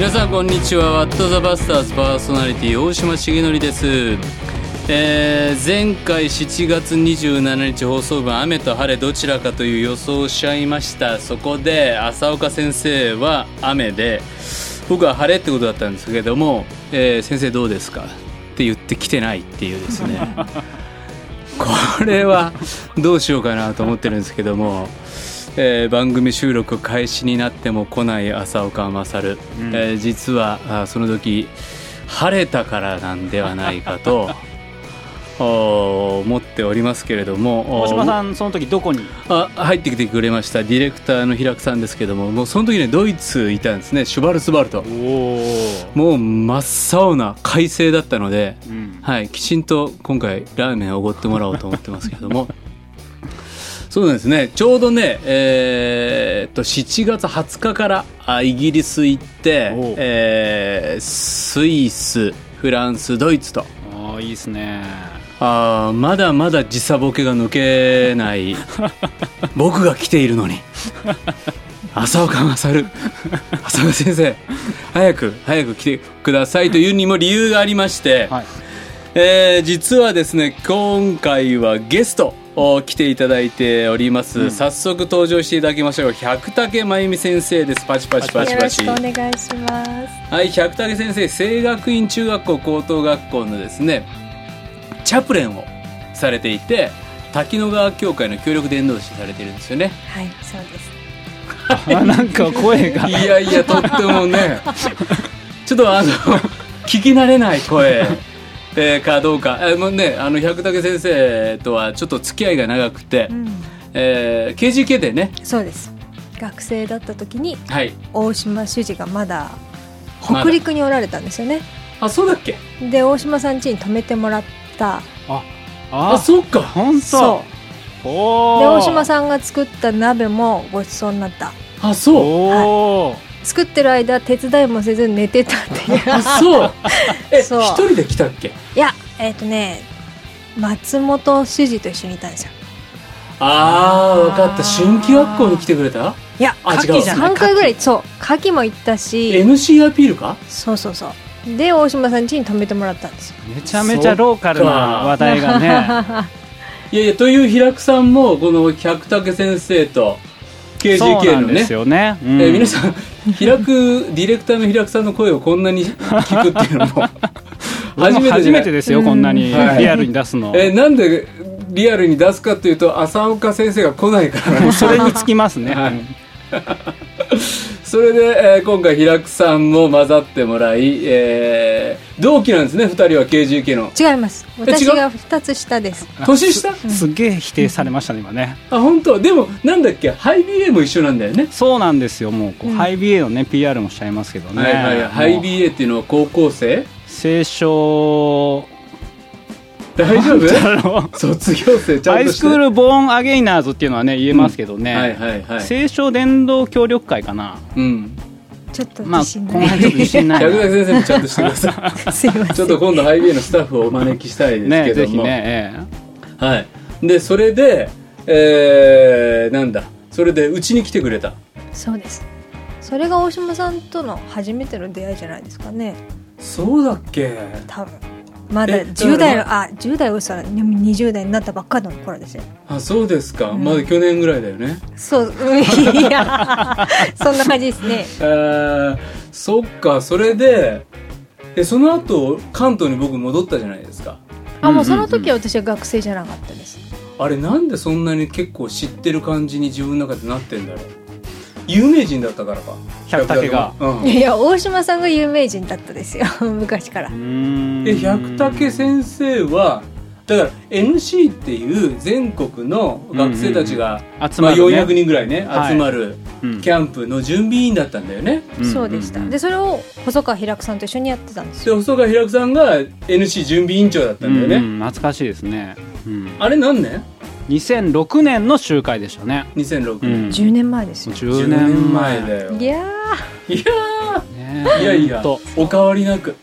皆さんこんにちは。ワットザバスターズパーソナリティ大島重則です、えー前回7月27日放送分雨と晴れどちらかという予想をしちゃいました。そこで浅岡先生は雨で僕は晴れってことだったんですけども、えー先生どうですか？って言ってきてないっていうですね。これはどうしようかなと思ってるんですけども、えー番組収録開始になっても来ない浅岡勝、うん。えー実はあその時晴れたからなんではないかと お思っておりますけれども大島さんその時どこに？あ入ってきてくれました。ディレクターの平久さんですけどももうその時ねドイツいたんですね。シュバルツバルト。もう真っ青な快晴だったので、うん、はい、きちんと今回ラーメンをおごってもらおうと思ってますけどもそうなんですね。ちょうどねえーっと7月20日からあイギリス行ってえースイスフランスドイツと。ああいいですね。あーまだまだ時差ボケが抜けない。僕が来ているのに。浅岡勝浅岡先生早く早く来てくださいというにも理由がありまして、はい。えー実はですね今回はゲスト。を来ていただいております、うん。早速登場していただきましょう。百武真由美先生です。パチパチパチパチ。よろしくお願いします。はい百武先生清学院中学校高等学校のですねチャプレンをされていて滝野川協会の協力伝道師されているんですよね。はい、そうです。あなんか声が。いやいやとってもね。ちょっとあの聞き慣れない声、えーかどうか、えーもうねあの百武先生とはちょっと付き合いが長くて、うん、えー KGK でね。そうです。学生だった時にはい。大島主事がまだ北陸におられたんですよね。あそうだっけ？で、大島さん家に泊めてもらった。あああそうか。本当。そう。で、大島さんが作った鍋もごちそうになった。あそう。おお、作ってる間手伝いもせずに寝てたっていう。あそう。えそう。一人で来たっけ？いや、えっ、とね、松本主事と一緒にいたんですよ。あー分かった。春季学校に来てくれた？いや、あ違う。牡蠣じゃない3回ぐらい、そう、牡蠣も行ったし、MC アピールか？そうそうそう。で、大島さん家に泊めてもらったんですよ。めちゃめちゃローカルな話題がね。いやいやという平久さんもこの百武先生とそうな KGK のね。んですよね、うん。えー皆さん平久ディレクターの平久さんの声をこんなに 聞くっていうのも俺 も初めてでですよ、こんなにはい。リアルに出すの、えーなんでリアルに出すかというと浅岡先生が来ないからなんですそれにつきますね、はい それで、えー今回平久さんも混ざってもらい、えー同期なんですね2人は KGK の。違います。え私が2つ下です。年下？すすげえ否定されましたね今ね。あ本当？でもなんだっけ？ハイビエも一緒なんだよね。そうなんですよもう。こう、うん。ハイビエのね PR もしちゃいますけどね、はいはいはい。ハイビエっていうのは高校生？清少大丈夫？卒業生ちゃんとして。ハイスクールボーンアゲイナーズっていうのはね言えますけどね、はいはいはい。清少伝道協力会かな。うん。ちょっとまあ自信ない、この辺ちょっと自信ない百な。田先生もちゃんとしてくださ すいまいちせん。ょっと今度ハイビエのスタッフをお招きしたいですねけども、ぜひね、ええはい。でそれでえー、なんだ。それでうちに来てくれた。そうです。それが大島さんとの初めての出会いじゃないですかね。そうだっけ？多分まだえ10代だかあ。10代をさ20代になったばっかりの頃ですよあそうですか、うん。まだ去年ぐらいだよね。そううんいや そんな感じですね。えー、そっか。それででその後関東に僕戻ったじゃないですか。あもうその時は私は学生じゃなかったです。あれなんでそんなに結構知ってる感じに自分の中でなってんだろう有名人だったからか。百武が。うん。いや大島さんが有名人だったですよ。昔から。百武先生はだから NC っていう全国の学生たちが、まあ、集まる、ね。400人ぐらいねはい。集まるうん。キャンプの準備員だったんだよね、そうでした、でそれを細川平久さんと一緒にやってたんですよ。で細川平久さんが NC 準備委員長だったんだよね、うんうん。懐かしいですね、うん、あれ何年？2006年の集会でしたね、2006う年、ん、10年前ですよ。10 10年年前前だよ。いやいやねーいやいや。お変わりなく。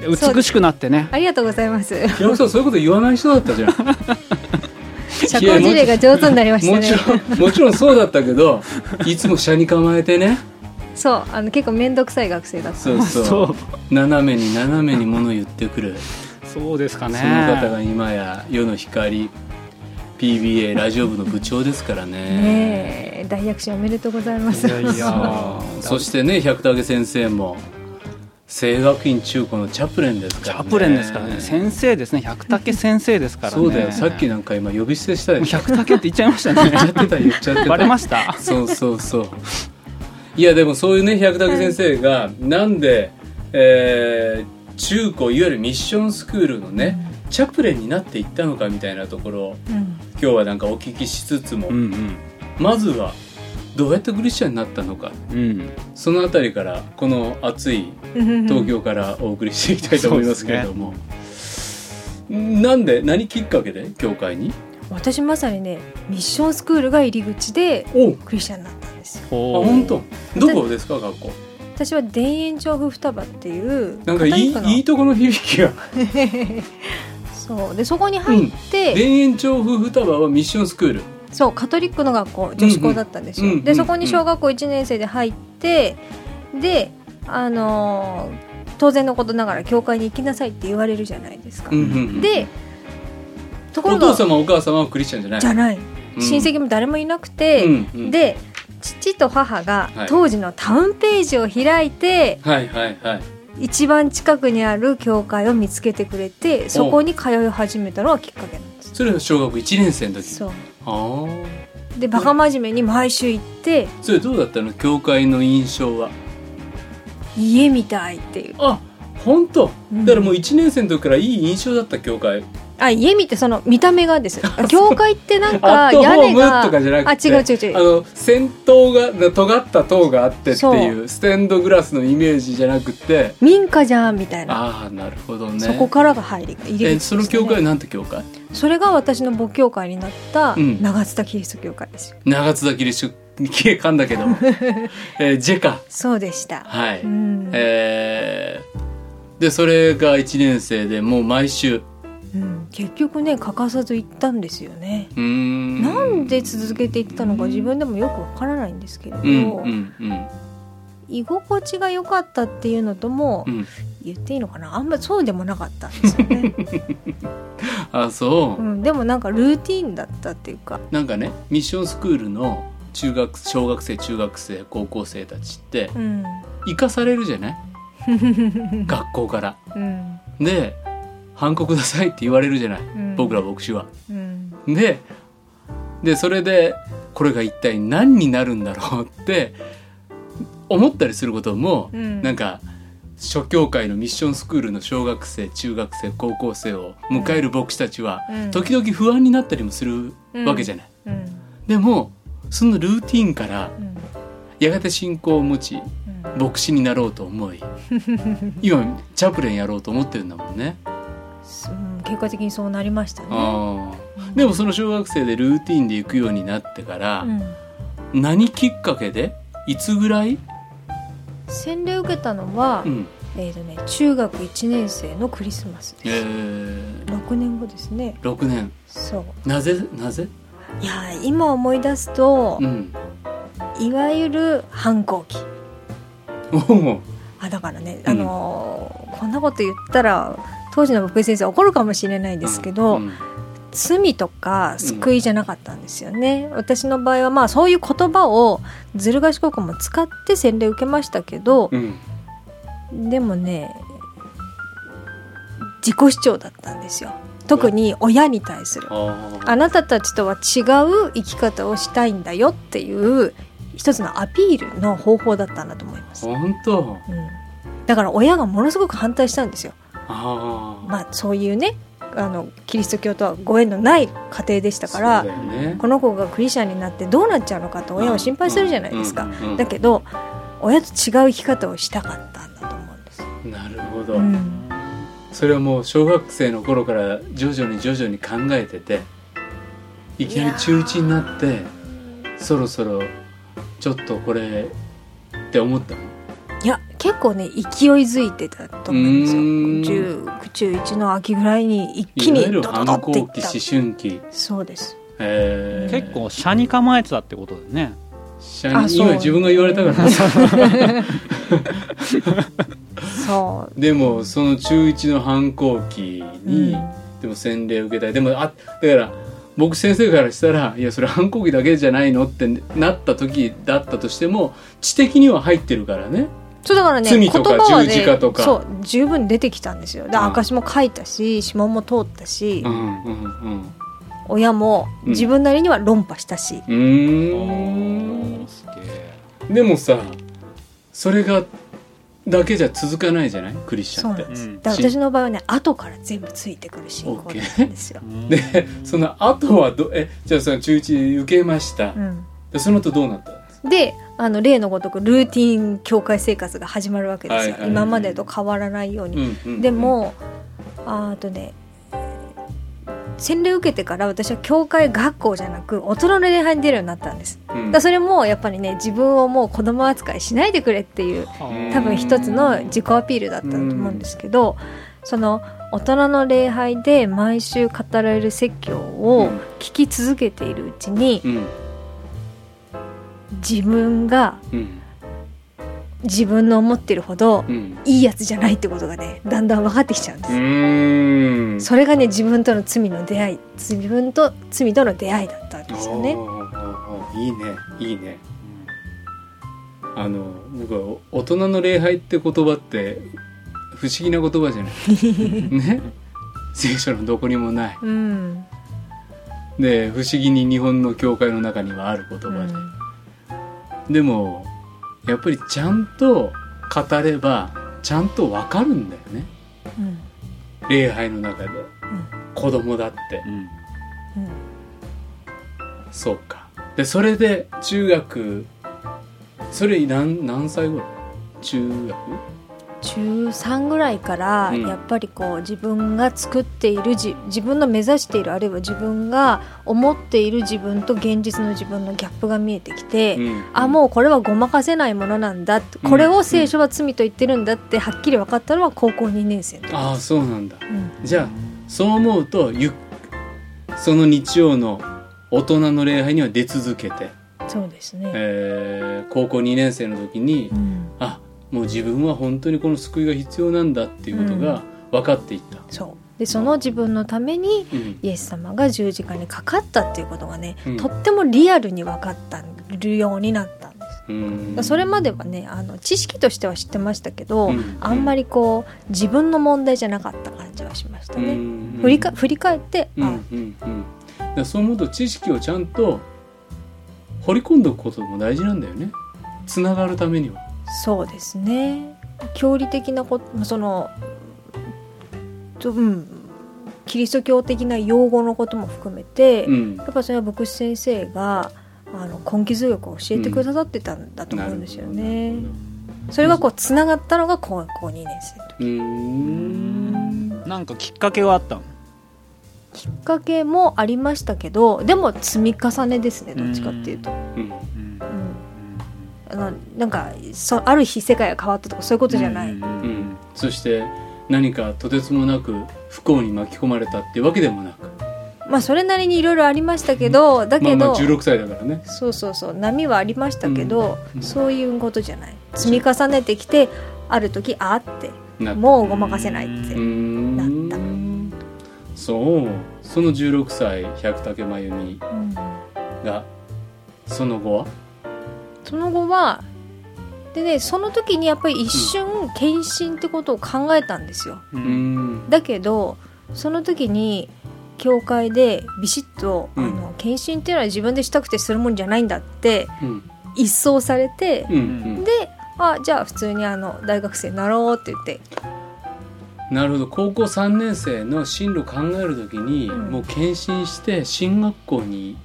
美しくなってね。ーありがとうございます。平久さんそういうこと言わない人だったじゃん。社交辞令が上手になりましたね。もちろんもちろんそうだったけどいつも車に構えてね。そうあの結構面倒くさい学生だった。そうそう。そう。斜めに斜めに物言ってくる、そうですかね。その方が今や世の光 PBA ラジオ部の部長ですからね。ねえ大躍進おめでとうございます。いやいや。そしてね百武先生も清学院中高のチャプレンですからね。チャプレンですからね。先生ですね。百武先生ですからね。そうだよ。さっきなんか今呼び捨てしたでしょ百武って言っちゃいましたね。言っちゃってた言っちゃってた。バレました？そうそうそう。いやでもそういうね百武先生がなんで、えー中高いわゆるミッションスクールのね、チャプレンになっていったのかみたいなところをうん今日はなんかお聞きしつつも、うんうん。まずはどうやってクリスチャンになったのか。うん。そのあたりからこの暑い東京からお送りしていきたいと思いますけれども、なんで何きっかけで教会に？私まさにねミッションスクールが入り口でクリスチャンになったんですよ。ほう。本当？どこですか学校？私は田園調布双葉っていうなんかいいいいとこの響きが そう。でそこに入って、田園調布双葉はミッションスクール。そうカトリックの学校女子校だったんですよ、うんうんでそこに小学校1年生で入ってであのー当然のことながら教会に行きなさいって言われるじゃないですか、うんうんうんでところお父が様お母様はクリスチャンじゃない。じゃない、うん親戚も誰もいなくて、うんうん。で父と母がはい。当時のタウンページを開いて、はいはいはい一番近くにある教会を見つけてくれてそこに通い始めたのがきっかけなんです。それは小学1年生の時。そう。ああ。でバカ真面目に毎週行ってそれどうだったの？教会の印象は？家みたいっていう。あ本当？うん。だからもう1年生の時からいい印象だった教会あ家見てその見た目がです教会ってなんアか屋根がとかじゃなくてあ違う違う違う。あの先頭が尖った塔があってっていうステンドグラスのイメージじゃなくて。民家じゃんみたいな、ああなるほどね。そこからが入り入り口えその教会はなんて教会？それが私の母教会になったうん。長津田キリスト教会ですよ、長津田キリスト噛んだけど、えージェカ。そうでした、はい、うん。えーでそれが1年生でもう毎週うん、結局ね欠かさず行ったんですよね、なんで続けていったのか自分でもよくわからないんですけれど、うんうんうん。居心地が良かったっていうのともうん。言っていいのかな？あんまそうでもなかったんですよね、あそう、うん、でもなんかルーティンだったっていうか。なんかねミッションスクールの中学小学生中学生高校生たちってうん。生かされるじゃない？学校から。うんで反抗くださいって言われるじゃない、うん。僕ら牧師は。うん。ででそれでこれが一体何になるんだろうって思ったりすることも、うん。なんか諸教会のミッションスクールの小学生中学生高校生を迎える牧師たちは、うん。時々不安になったりもするわけじゃない。うん。でもそのルーティンからうん。やがて信仰を持ちうん。牧師になろうと思い 今チャプレンやろうと思ってるんだもんね。うん結果的にそうなりましたね。でもその小学生でルーティンで行くようになってから、うん。何きっかけでいつぐらい、洗礼を受けたのは、うん。えーとね、中学1年生のクリスマスえです、ー、6年後ですね。6年。そう。なぜ？なぜ、いやー今思い出すとう、ん、いわゆる反抗期。あだからね、うんあのーこんなこと言ったら当時の僕先生怒るかもしれないですけど、うん罪とか救いじゃなかったんですよね、私の場合はまあそういう言葉をずる賢くも使って洗礼を受けましたけど、うん。でもね自己主張だったんですよ。特に親に対する。ああなたたちとは違う生き方をしたいんだよっていう一つのアピールの方法だったんだと思います、本当。うん、だから親がものすごく反対したんですよまあそういうねあのキリスト教とはご縁のない家庭でしたからね。この子がクリスチャンになってどうなっちゃうのかと親は心配するじゃないですか、だけど親と違う生き方をしたかったんだと思うんです、なるほど、うん。それはもう小学生の頃から徐々に徐々に考えてていきなり中1になってそろそろちょっとこれって思ったの？いや結構ね勢いづいてたと思うんですよ。中中1の秋ぐらいに一気にドドドっていった抗期思春期。そうです。えー。結構車に構えてたってことでね。社あそう。今自分が言われたからそでもその中1の反抗期う、に、でも洗礼受けたい。でもあだから僕先生からしたらいやそれ反抗期だけじゃないのってなった時だったとしても知的には入ってるからねそうだからね罪とか言葉はね十字架とか。そう十分出てきたんですよ。でうん。証も書いたし指紋も通ったし、うんうんうん。親もうん。自分なりには論破したし、うーん。でもさそれがだけじゃ続かないじゃない？クリスチャンって。そうなんうん。だから私の場合はね後から全部ついてくる信仰だったんですよ、でその後はどえじゃあその中1受けました、うん、でその後どうなった？んであの例のごとくルーティン教会生活が始まるわけですよ、はいはい。はい今までと変わらないように、うんでもああとね洗礼受けてから私は教会学校じゃなく大人の礼拝に出るようになったんです、うん。だそれもやっぱりね自分をもう子供扱いしないでくれっていう多分一つの自己アピールだったと思うんですけど、その大人の礼拝で毎週語られる説教を聞き続けているうちにうん自分がうん。自分の思ってるほどうん。いいやつじゃないってことがねだんだん分かってきちゃうんです、それがね自分との罪の出会い自分と罪との出会いだったんですよね。いいねいいね。あの僕はお大人の礼拝って言葉って不思議な言葉じゃない。ね。聖書のどこにもない。うん、で不思議に日本の教会の中にはある言葉で、うんでもやっぱりちゃんと語ればちゃんとわかるんだよね。うん。礼拝の中で。子供だって。うん。うん。そうか。でそれで中学それ何何歳頃中学？中3ぐらいからうん。やっぱりこう自分が作っているじ自分の目指しているあるいは自分が思っている自分と現実の自分のギャップが見えてきて、うん。あもうこれはごまかせないものなんだこれを聖書は罪と言ってるんだってはっきり分かったのは高校2年生の時。ああそうなんだ。うん。じゃあそう思うとゆその日曜の大人の礼拝には出続けて、そうですね、えー高校2年生の時に、うん、あもう自分は本当にこの救いが必要なんだっていうことが分かっていった、そう。でその自分のためにうん。イエス様が十字架にかかったっていうことがね、うん。とってもリアルに分かったるようになったんです。うん。それまではねあの知識としては知ってましたけど、うん。あんまりこう自分の問題じゃなかった感じはしましたね、うん。振りか振り返って、うん。うあ。ん。そう思うと知識をちゃんと掘り込んでおくことも大事なんだよね。つながるためにはそうですね。教理的なことそのとうん。キリスト教的な用語のことも含めて、うん。やっぱそれは牧師先生があの根気強く教えてくださってたんだと思うんですよね、それがこうつながったのが高校2年生の時。うーん。なんかきっかけはあったの？きっかけもありましたけどでも積み重ねですねどっちかっていうと、うんうん。うんあのなんかそある日世界が変わったとかそういうことじゃない、うんうんそして何かとてつもなく不幸に巻き込まれたっていうわけでもなく。まあそれなりにいろいろありましたけどだけど、まあまあ16歳だからね。そうそうそう。波はありましたけど、うん。そういうことじゃない。積み重ねてきてある時あってなもうごまかせないって、うーん。なそう。その16歳百武真由美うん。がその後は？その後はでねその時にやっぱり一瞬献身ってことを考えたんですよ。ううん。んだけどその時に教会でビシッと、うん。あの献身っていうのは自分でしたくてするもんじゃないんだってうん。一掃されて、うん。うん。であじゃあ普通にあの大学生になろうって言って。なるほど。高校3年生の進路考えるときに、うん。もう献身して進学校に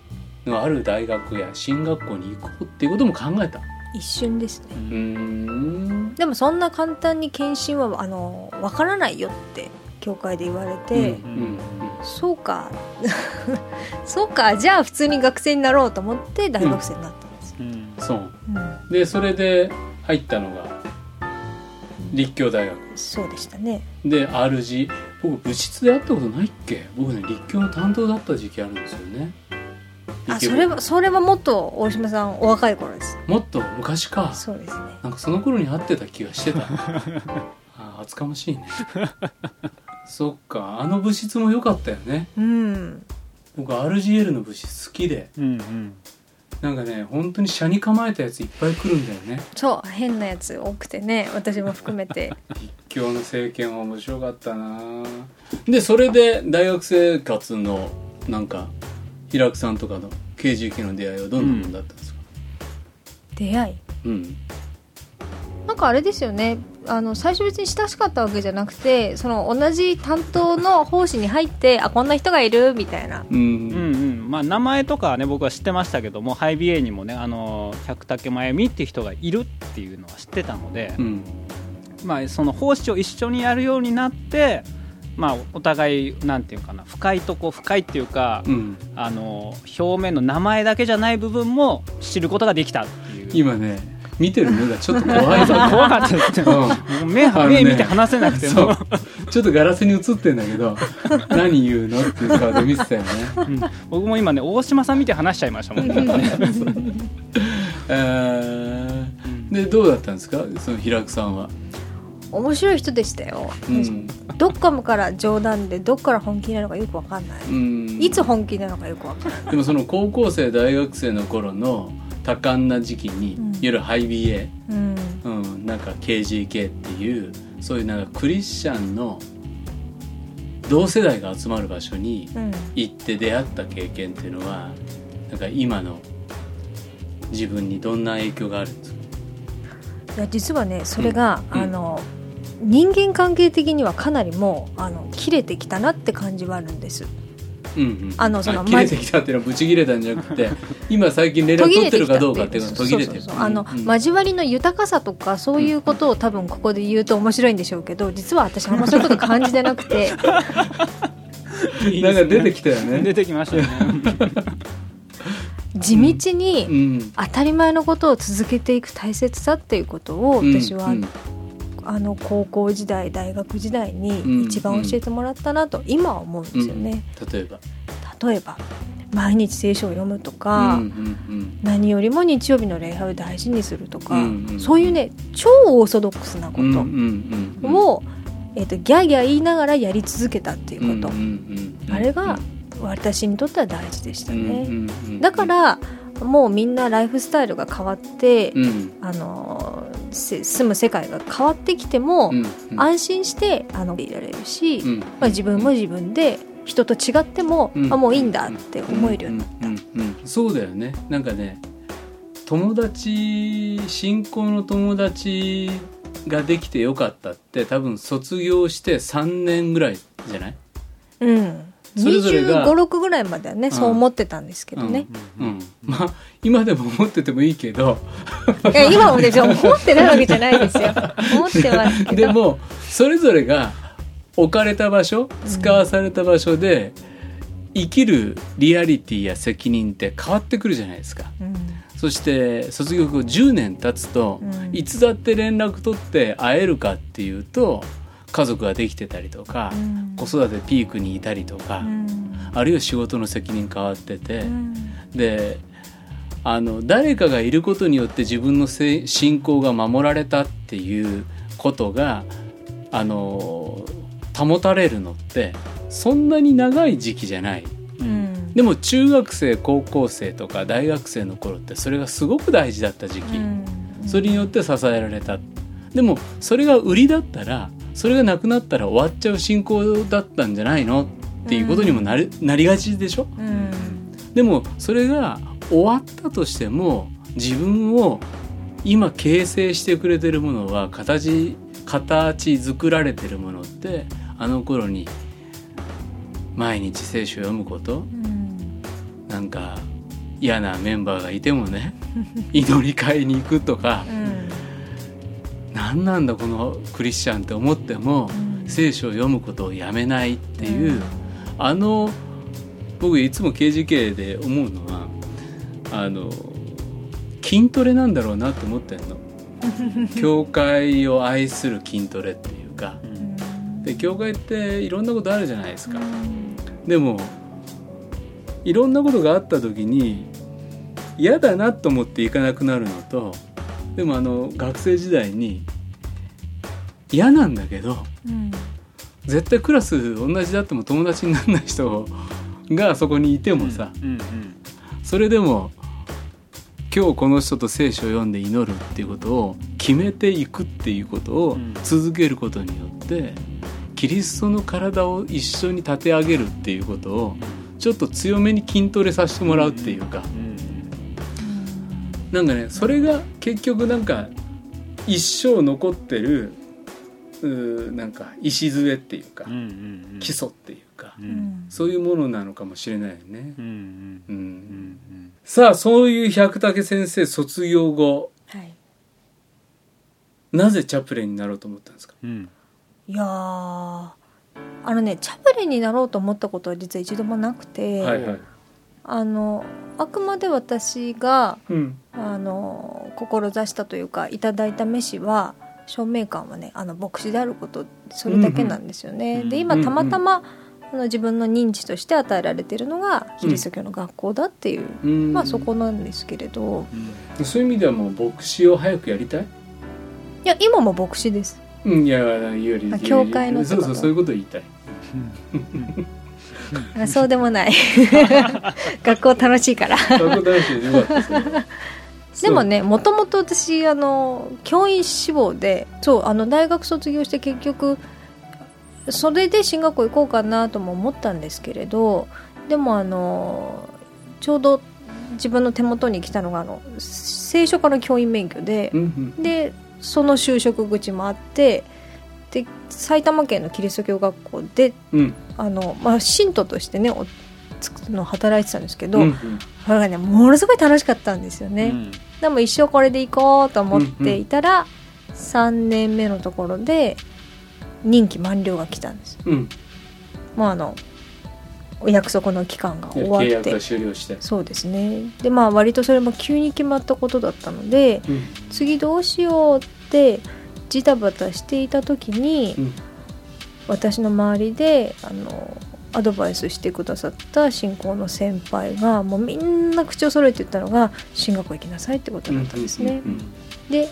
のある大学や進学校に行こうっていうことも考えた。一瞬ですね。うーん。でもそんな簡単に献身はあの分からないよって教会で言われて、うんうんそうか。そうかじゃあ普通に学生になろうと思って大学生になったんです、うん。うん。そう。うん。でそれで入ったのが立教大学。そうでしたね。で RG 僕部室で会ったことないっけ？僕ね立教の担当だった時期あるんですよねあそれはそれはもっと大島さんお若い頃です。もっと？昔か。そうですね。なんかその頃に会ってた気がしてた。あ厚かましいね。そっか。あの物質も良かったよね。うん。僕 RGL の物質好きで。うんうん。なんかね本当に車に構えたやついっぱい来るんだよね。そう。変なやつ多くてね。私も含めて。立教の政権は面白かったなでそれで大学生活のなんか平久さんとかの KGK の出会いはどんなもんだったんですか？出会い？うん。なんかあれですよね。あの最初別に親しかったわけじゃなくてその同じ担当の奉仕に入ってあこんな人がいるみたいな。うん。うんうん。まあ、名前とかはね僕は知ってましたけどもハイビエにもねあの百武真由美っていう人がいるっていうのは知ってたので、うん。まあ、その奉仕を一緒にやるようになって、まあ、お互いなんていうかな深いとこ深いっていうか、うん。あの表面の名前だけじゃない部分も知ることができたっていう。今ね見てる目がちょっと怖い。ぞ怖かったですね、うん。目目見て話せなくても、ちょっとガラスに映ってんだけど 何言うのっていう顔で見てたよね。うん。僕も今ね大島さん見て話しちゃいましたもんね。えーでどうだったんですか？その平久さんは面白い人でしたよ、うん。どっかから冗談でどっから本気なのかよくわかんない、うん。いつ本気なのかよくわかんない。でもその高校生大学生の頃の多感な時期に、うん。いわゆるハイ BA、うん。うん、なんか KGK っていうそういうなんかクリスチャンの同世代が集まる場所にうん。行って出会った経験っていうのはなんか今の自分にどんな影響があるんですか？いや実はねそれが、うん。あの人間関係的にはかなりもうあの切れてきたなって感じはあるんです。うんうん、あのその切れてきたっていうのはブチ切れたんじゃなくて 今最近連絡取ってるかどうかっていうのは途切れてる。あの、うん。交わりの豊かさとかそういうことを多分ここで言うと面白いんでしょうけど実は私あんまそういうこと感じてなくて。なんか出てきたよね。出てきましたよね。地道にうん。当たり前のことを続けていく大切さっていうことを私は、うんあの高校時代大学時代うんに一番教えてもらったなと今は思うんですよね、例えば？例えば毎日聖書を読むとか、うんうん何よりも日曜日の礼拝を大事にするとか、うんうんそういうね超オーソドックスなこうんうんうんとうん。を、えー、とギャーギャー言いながらやり続けたっていうこと、うんうんうんあれが私にとっては大事でしたね、うんうんうん。だからもうみんなライフスタイルが変わって、うん。あのせ住む世界が変わってきても、うんうん。安心してあのいられるし、うん。まあ、自分も自分で人と違っても、うん。あもういいんだって思えるようになった、うんそうだよね。なんかね友達信仰の友達ができてよかったって多分卒業して3年ぐらいじゃない？うんそれぞれが2 5 6ぐらいまではね、そう思ってたんですけどね、うん、まあ今でも思っててもいいけど。いや今もね思ってないわけじゃないですよ。思ってますけど。でもそれぞれが置かれた場所使わされた場所で生きるリアリティや責任って変わってくるじゃないですか。うん。そして卒業後10年経つと、うん。いつだって連絡取って会えるかっていうと家族ができてたりとか、うん。子育てピークにいたりとか、うん。あるいは仕事の責任変わってて、うん。であの誰かがいることによって自分のせ信仰が守られたっていうことがあの保たれるのってそんなに長い時期じゃない。うん。でも中学生高校生とか大学生の頃ってそれがすごく大事だった時期、うん。それによって支えられた。でもそれが売りだったらそれがなくなったら終わっちゃう信仰だったんじゃないの？っていうことにもなり,、なりがちでしょ？うん。でもそれが終わったとしても自分を今形成してくれてるものは形形作られてるものってあの頃に毎日聖書を読むこと？うん。なんか嫌なメンバーがいてもね祈り会に行くとかうん何なんだこのクリスチャンって思ってもうん。聖書を読むことをやめないっていう、うん。あの僕いつも KGK で思うのはあの筋トレなんだろうなと思ってんの。教会を愛する筋トレっていうか。で教会っていろんなことあるじゃないですか。でもいろんなことがあった時に嫌だなと思って行かなくなるのとでもあの学生時代に嫌なんだけどうん。絶対クラス同じであっても友達にならない人がそこにいてもさ、うんうんそれでも今日この人と聖書を読んで祈るっていうことを決めていくっていうことをうん。続けることによってキリストの体を一緒に立て上げるっていうことをちょっと強めに筋トレさせてもらうっていうかうんなんかねそれが結局なんか一生残ってるうーなんか礎っていうかうんうんうん。基礎っていうかううん。んそういうものなのかもしれないよね。う。んううん。んさあそういう百武先生卒業後はい。なぜチャプレンになろうと思ったんですか？うん。いやーあのねチャプレンになろうと思ったことは実は一度もなくて、はいはい。あのあくまで私がうん。あの志したというかいただいた飯は証明感はねあの牧師であることそれだけなんですよね。うんで今たまたま、あの自分の認知として与えられているのがキリスト教の学校だっていう、うんまあそこなんですけれどうんそういう意味ではもう牧師を早くやりたい？いや今も牧師です。うんいやよりあ教会のそうそうそういうことを言いたい。あそうでもない 学校楽しいからそういうことだしよかったそれはでも。ねもともと私あの教員志望でそうあの大学卒業して結局それで進学校行こうかなとも思ったんですけれどでもあのちょうど自分の手元に来たのがあの聖書科の教員免許でうんうん。でその就職口もあってで埼玉県のキリスト教学校でうん。あの、まあ、信徒としてねおつの働いてたんですけど、うんうん。これがねものすごい楽しかったんですよね。うん。でも一生これで行こうと思っていたら、3年目のところで任期満了が来たんですうん。もうあのお約束の期間が終わって。契約が終了して。そうですね。でまあ割とそれも急に決まったことだったのでうん。次どうしようってジタバタしていた時に、うん。私の周りであのアドバイスしてくださった信仰の先輩がもうみんな口を揃えて言ったのが進学校行きなさいってことだったんですね。で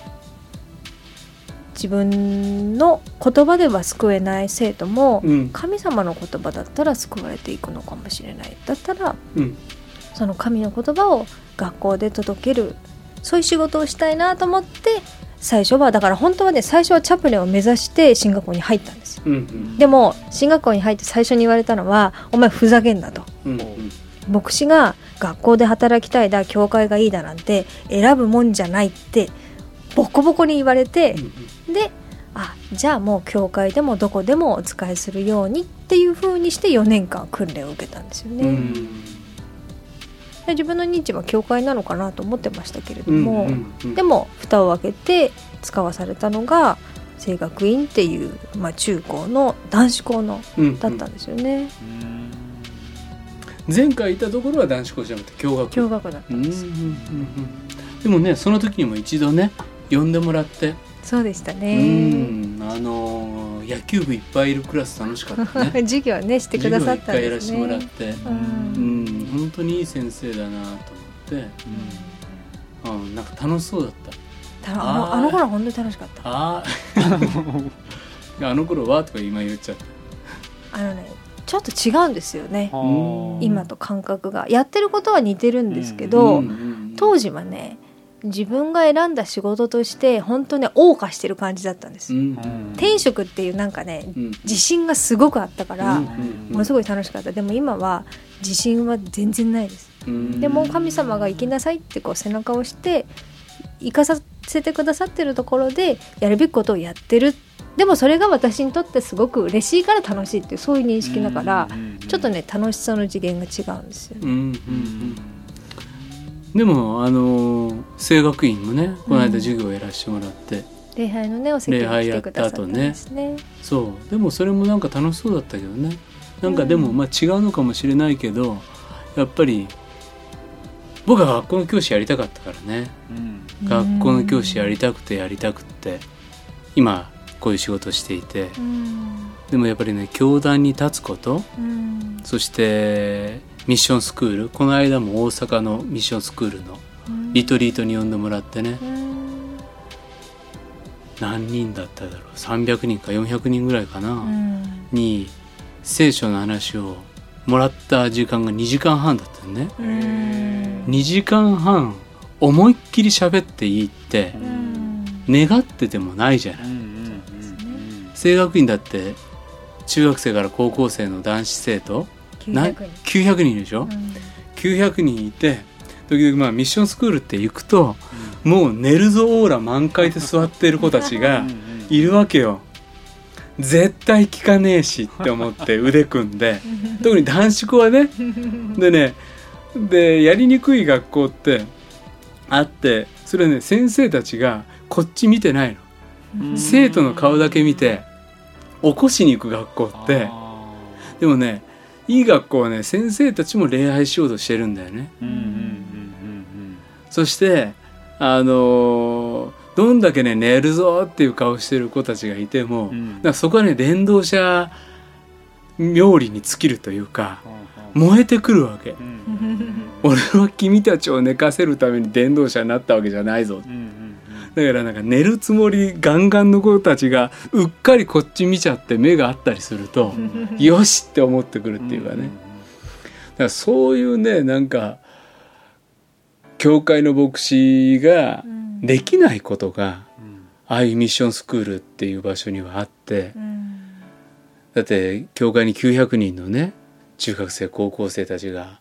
自分の言葉では救えない生徒も、うん。神様の言葉だったら救われていくのかもしれない。だったらうん。その神の言葉を学校で届けるそういう仕事をしたいなと思って最初はだから本当はね最初はチャプレンを目指して進学校に入ったんですよ。うんうん。でも進学校に入って最初に言われたのは「お前ふざけんな」と。うん牧師が学校で働きたいだ教会がいいだなんて選ぶもんじゃないってボコボコに言われて、であじゃあもう教会でもどこでもお使いするようにっていう風にして4年間訓練を受けたんですよね、うんうんで自分の認知は教会なのかなと思ってましたけれどうんも、うんうん。でも蓋を開けて使わされたのが聖学院っていう、まあ、中高の男子校のうんだったんですよね、前回いたところは男子校じゃなくて共学。共学だったうんんうんうんです、うん。でもねその時にも一度ね呼んでもらって。そうでしたうね、ん。あのー野球部いっぱいいるクラス楽しかったね。授業ねしてくださったん授業一回やらせですてもらっねて。ううん。ん。本当にいい先生だなと思って。うん。なんか楽しそうだった。たあのあの頃は本当に楽しかった。あああの頃はとか今言っちゃった。あのねちょっと違うんですよね。うん。今と感覚が。やってることは似てるんですけど、うんうんうん。当時はね自分が選んだ仕事として本当ね謳歌してる感じだったんです、うん。転職っていうなんかねうん。自信がすごくあったから、うん。ものすごい楽しかった。でも今は自信は全然ないです、うん。でも神様が行きなさいってこう背中を押して行かさせてくださってるところでやるべきことをやってる。でもそれが私にとってすごく嬉しいから楽しいっていうそういう認識だから、ちょっとね楽しさの次元が違うんですよね、でもあのー聖学院もねこの間授業をやらせてもらって、礼拝のねお席に来てくださったんですね。そう。でもそれもなんか楽しそうだったけどね。なんかでもうん。まあ違うのかもしれないけどやっぱり僕は学校の教師やりたかったからね。学校の教師やりたくてやりたくって今こういう仕事をしていて。うん。でもやっぱりね教壇に立つことうん。そしてミッションスクール。この間も大阪のミッションスクールのリトリートに呼んでもらってね。うん。何人だっただろう。300人か400人ぐらいかな、うん。に聖書の話をもらった時間が2時間半だったのね。うん。2時間半思いっきり喋っていいってうん。願っててもないじゃない。うんうんうん聖学院だって中学生から高校生の男子生徒な900人。900人でしょ、うん。900人いて時々まあミッションスクールって行くともう寝るぞオーラ満開で座ってる子たちがいるわけよ。絶対聞かねえしって思って腕組んで 特に男子校はね。でねでやりにくい学校ってあってそれはね先生たちがこっち見てないの。生徒の顔だけ見て起こしに行く学校って。でもねいい学校はね先生たちも礼拝しようとしてるんだよね。うんうんうんそしてあのーどんだけね寝るぞっていう顔してる子たちがいても、うん。うんだからそこはね伝道者冥利に尽きるというか燃えてくるわけ。俺は君たちを寝かせるために伝道者になったわけじゃないぞだからなんか寝るつもりガンガンの子たちがうっかりこっち見ちゃって目があったりするとよしって思ってくるっていうかね。だからそういうねなんか教会の牧師ができないことがああいうミッションスクールっていう場所にはあってうん。だって教会に900人のね中学生高校生たちが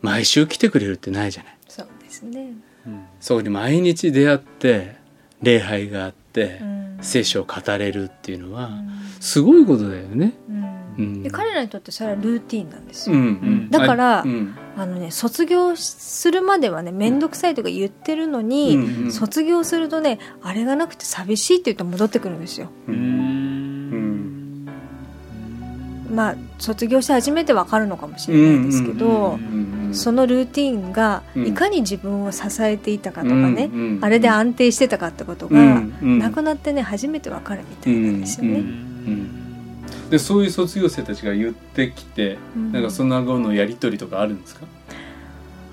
毎週来てくれるってないじゃない。そうですねそこに毎日出会って礼拝があってうん。聖書を語れるっていうのはすごいことだよね。うん。うん。で彼らにとってそれはルーティンなんですよ、うんうん。だからうん。あのね卒業するまではね面倒くさいとか言ってるのに、うんうん。卒業するとねあれがなくて寂しいって言って戻ってくるんですよ。ううん。ん。まあ卒業して初めてわかるのかもしれないですけど、うんうんそのルーティンがうん。いかに自分を支えていたかとかね、あれで安定してたかってことうがなくなってね初めてわかるみたいなん。ですよね。うん。でそういう卒業生たちが言ってきて、うん。なんかその後のやり取りとかあるんですか？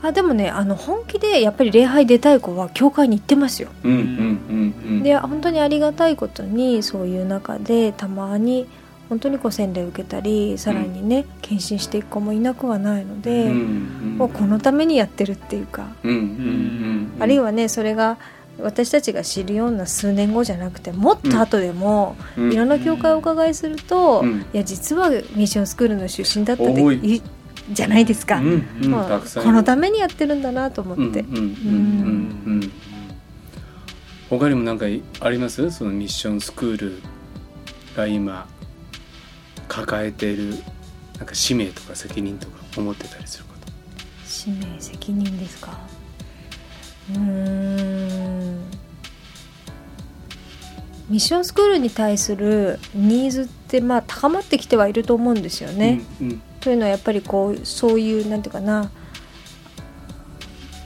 あでもねあの本気でやっぱり礼拝出たい子は教会に行ってますよ。で本当にありがたいことにそういう中でたまに本当にこう洗礼を受けたりさらにね献身していく子もいなくはないので、もうこのためにやってるっていうか、あるいはねそれが私たちが知るような数年後じゃなくてもっと後でも、うん。いろんな教会をお伺いすると、うん。いや実はミッションスクールの出身だったって多い。いじゃないですか、うん。うん。まあこのためにやってるんだなと思って、他にも何かあります？そのミッションスクールが今抱えているなんか使命とか責任とか思ってたりすること。使命責任ですか？うーん。ミッションスクールに対するニーズってまあ高まってきてはいると思うんですよね。うんうん。というのはやっぱりこうそういうなんていうかな。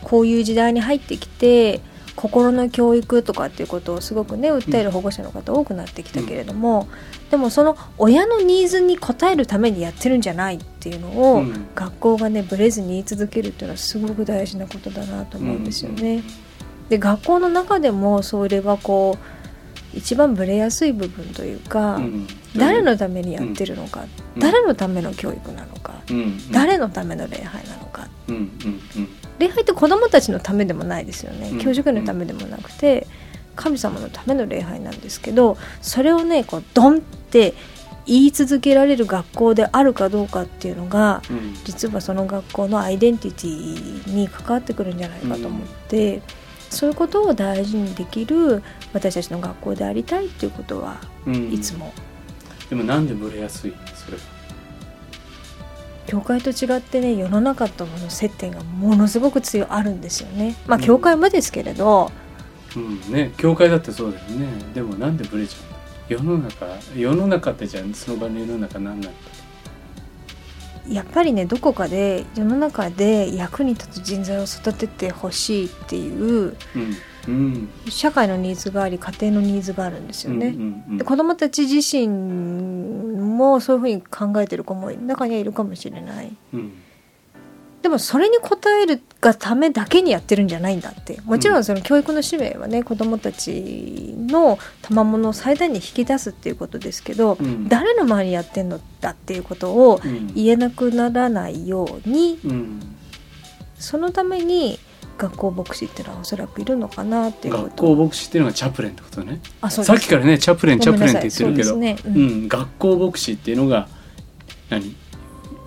こういう時代に入ってきて心の教育とかっていうことをすごくね訴える保護者の方多くなってきたけれども、でもその親のニーズに応えるためにやってるんじゃないっていうのを、うん。学校がねブレずに言い続けるっていうのはすごく大事なことだなと思うんですよね。で学校の中でもそれがこう一番ブレやすい部分というか、うん。誰のためにやってるのか、うん。誰のための教育なのか、うん。うん。誰のための礼拝なのか。うんうん礼拝って子供たちのためでもないですよね、うん。教職員のためでもなくて神様のための礼拝なんですけどそれをねこうドンって言い続けられる学校であるかどうかっていうのがうん。うん実はその学校のアイデンティティに関わってくるんじゃないかと思って、そういうことを大事にできる私たちの学校でありたいっていうことはうん。いつも。でもなんでブレやすい？それ教会と違ってね世の中との接点がものすごく強いあるんですよね。まあ教会もですけれど、うんね。教会だってそうだよね。でもなんでブレちゃうんだ世の中世の中ってじゃあその場の世の中何なんだやっぱりねどこかで世の中で役に立つ人材を育ててほしいっていううんうん社会のニーズがあり家庭のニーズがあるんですよね。で子どもたち自身もそういうふうに考えてる子も中にはいるかもしれない。うん。でもそれに応えるがためだけにやってるんじゃないんだって。もちろんその教育の使命はね子どもたちの賜物を最大に引き出すっていうことですけど、うん。誰の前にやってんのだっていうことをうん。言えなくならないようにうん。そのために学校牧師っていうのはおそらくいるのかなっていうこと。学校牧師っていうのがチャプレンってことね。あそうです。さっきからねチャプレンチャプレンって言ってるけど。ううですね。ん、学校牧師っていうのが何？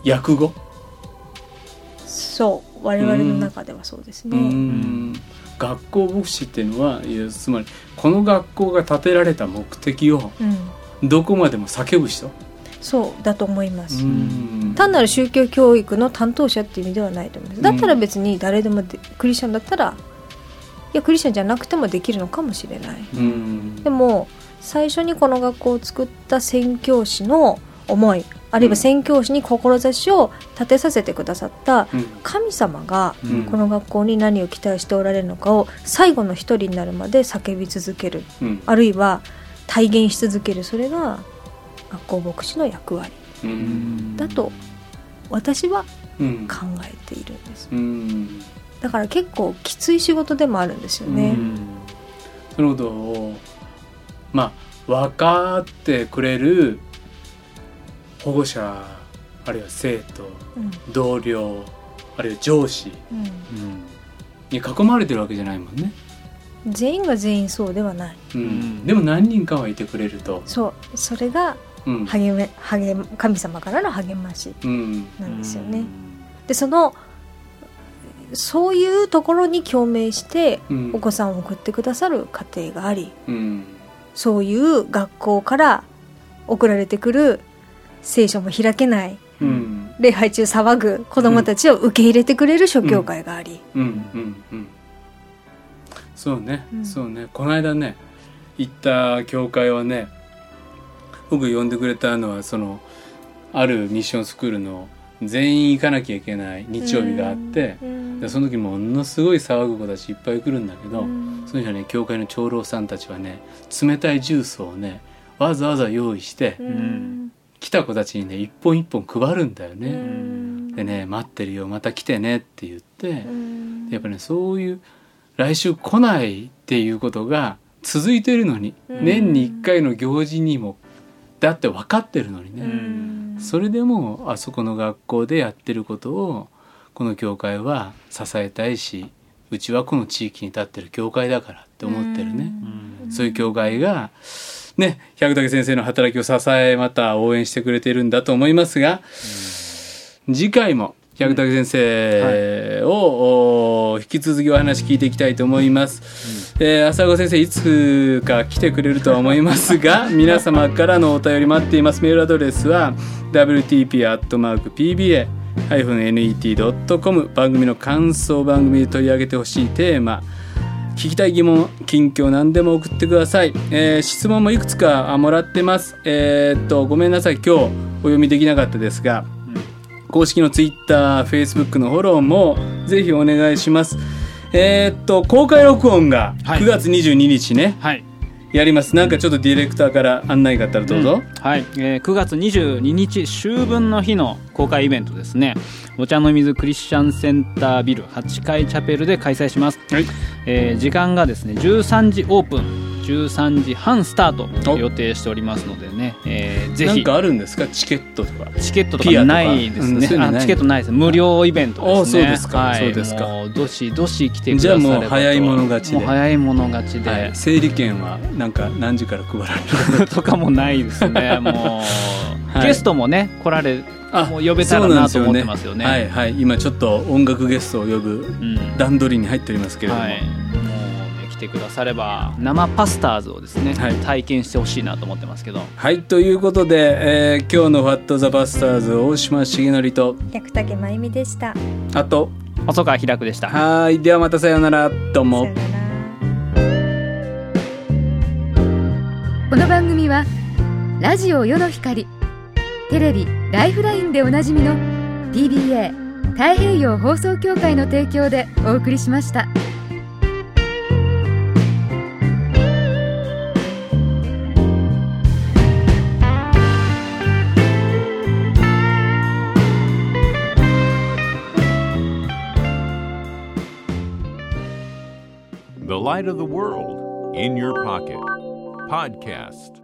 訳語？そう。我々の中ではそうですね、うん。学校牧師っていうのはつまりこの学校が建てられた目的をうん。どこまでも叫ぶ人、そうだと思います、うん。単なる宗教教育の担当者っていう意味ではないと思います。だったら別に誰でもでクリスチャンだったらいやクリスチャンじゃなくてもできるのかもしれない。うん。でも最初にこの学校を作った宣教師の思いあるいは宣教師に志を立てさせてくださったうん。神様がうん。この学校に何を期待しておられるのかを最後の一人になるまで叫び続ける。うん。あるいは体現し続ける。それが学校牧師の役割うん。だと私はうん。考えているんです。うん。だから結構きつい仕事でもあるんですよね、そのことをまあ分かってくれる保護者あるいは生徒うん。同僚あるいは上司うん。に囲まれてるわけじゃないもんね、全員が全員そうではない。うん。うんでも何人かはいてくれると、そう。それがうん励め励む神様からの励ましうん。なんですよね、でそのそういうところに共鳴してうん。お子さんを送ってくださる家庭がありうん。そういう学校から送られてくる聖書も開けないうん。礼拝中騒ぐ子供たちを受け入れてくれる諸教会があり、うん。うん。うん。そうね、うん。そうね。この間ね行った教会はね僕呼んでくれたのはそのあるミッションスクールの全員行かなきゃいけない日曜日があって、うんでその時ものすごい騒ぐ子たちいっぱい来るんだけど、うん。その人はね教会の長老さんたちはね冷たいジュースをねわざわざ用意して、うん。来た子たちにね一本一本配るんだようね。ん。でね待ってるよまた来てねって言って、うん。やっぱねそういう来週来ないっていうことが続いてるのに、うん。年に1回の行事にもだって分かってるのにうね、ん。それでもあそこの学校でやってることをこの教会は支えたいしうちはこの地域に立ってる教会だからって思ってるね、そういう教会がね百武先生の働きを支えまた応援してくれているんだと思いますが、次回も百武先生を、お引き続きお話聞いていきたいと思います、えー浅子先生いつか来てくれるとは思いますが 皆様からのお便り待っています。メールアドレスは wtp.pba net.com 番組の感想番組で取り上げてほしいテーマ。聞きたい疑問近況何でも送ってください、えー質問もいくつかあもらってます。えーっとごめんなさい。今日お読みできなかったですが公式のツイッター、フェイスブックのフォローもぜひお願いします。えーっと、公開録音がはい9月22日ね、はいやります。なんかちょっとディレクターから案内があったらどうぞ。はい、えー9月22日秋分の日の公開イベントですねお茶の水クリスチャンセンタービル8階チャペルで開催します、はい。えー時間がですね13時オープン13時半スタートお予定しておりますのでね、えーぜひ。なんかあるんですか？チケットとか。チケットとかかないですね。うんチケットないです。無料イベントですね。あそうですか。はい、そうですか。もうどしどし来てくださればと。じゃあもう早い者勝ちで。早い者勝ちで、はい。整理券はなんか何時から配られるとかもないですね。もう、はい。ゲストもね来られあもう呼べたらなと思ってますよね。はいはい。今ちょっと音楽ゲストを呼ぶうん。段取りに入っておりますけれども。はい、もうね来てくだされば生パスターズをですね、はい。体験してほしいなと思ってますけど。はい、ということで、えー今日の「ファット・ザ・バスターズ」大島重則と百武真由美でした。あと細川開くでした。はいではまたさようならどうも。この番組はラジオ世の光テレビ「ライフライン」でおなじみの TBA 太平洋放送協会の提供でお送りしました。Light of the world in your pocket. Podcast.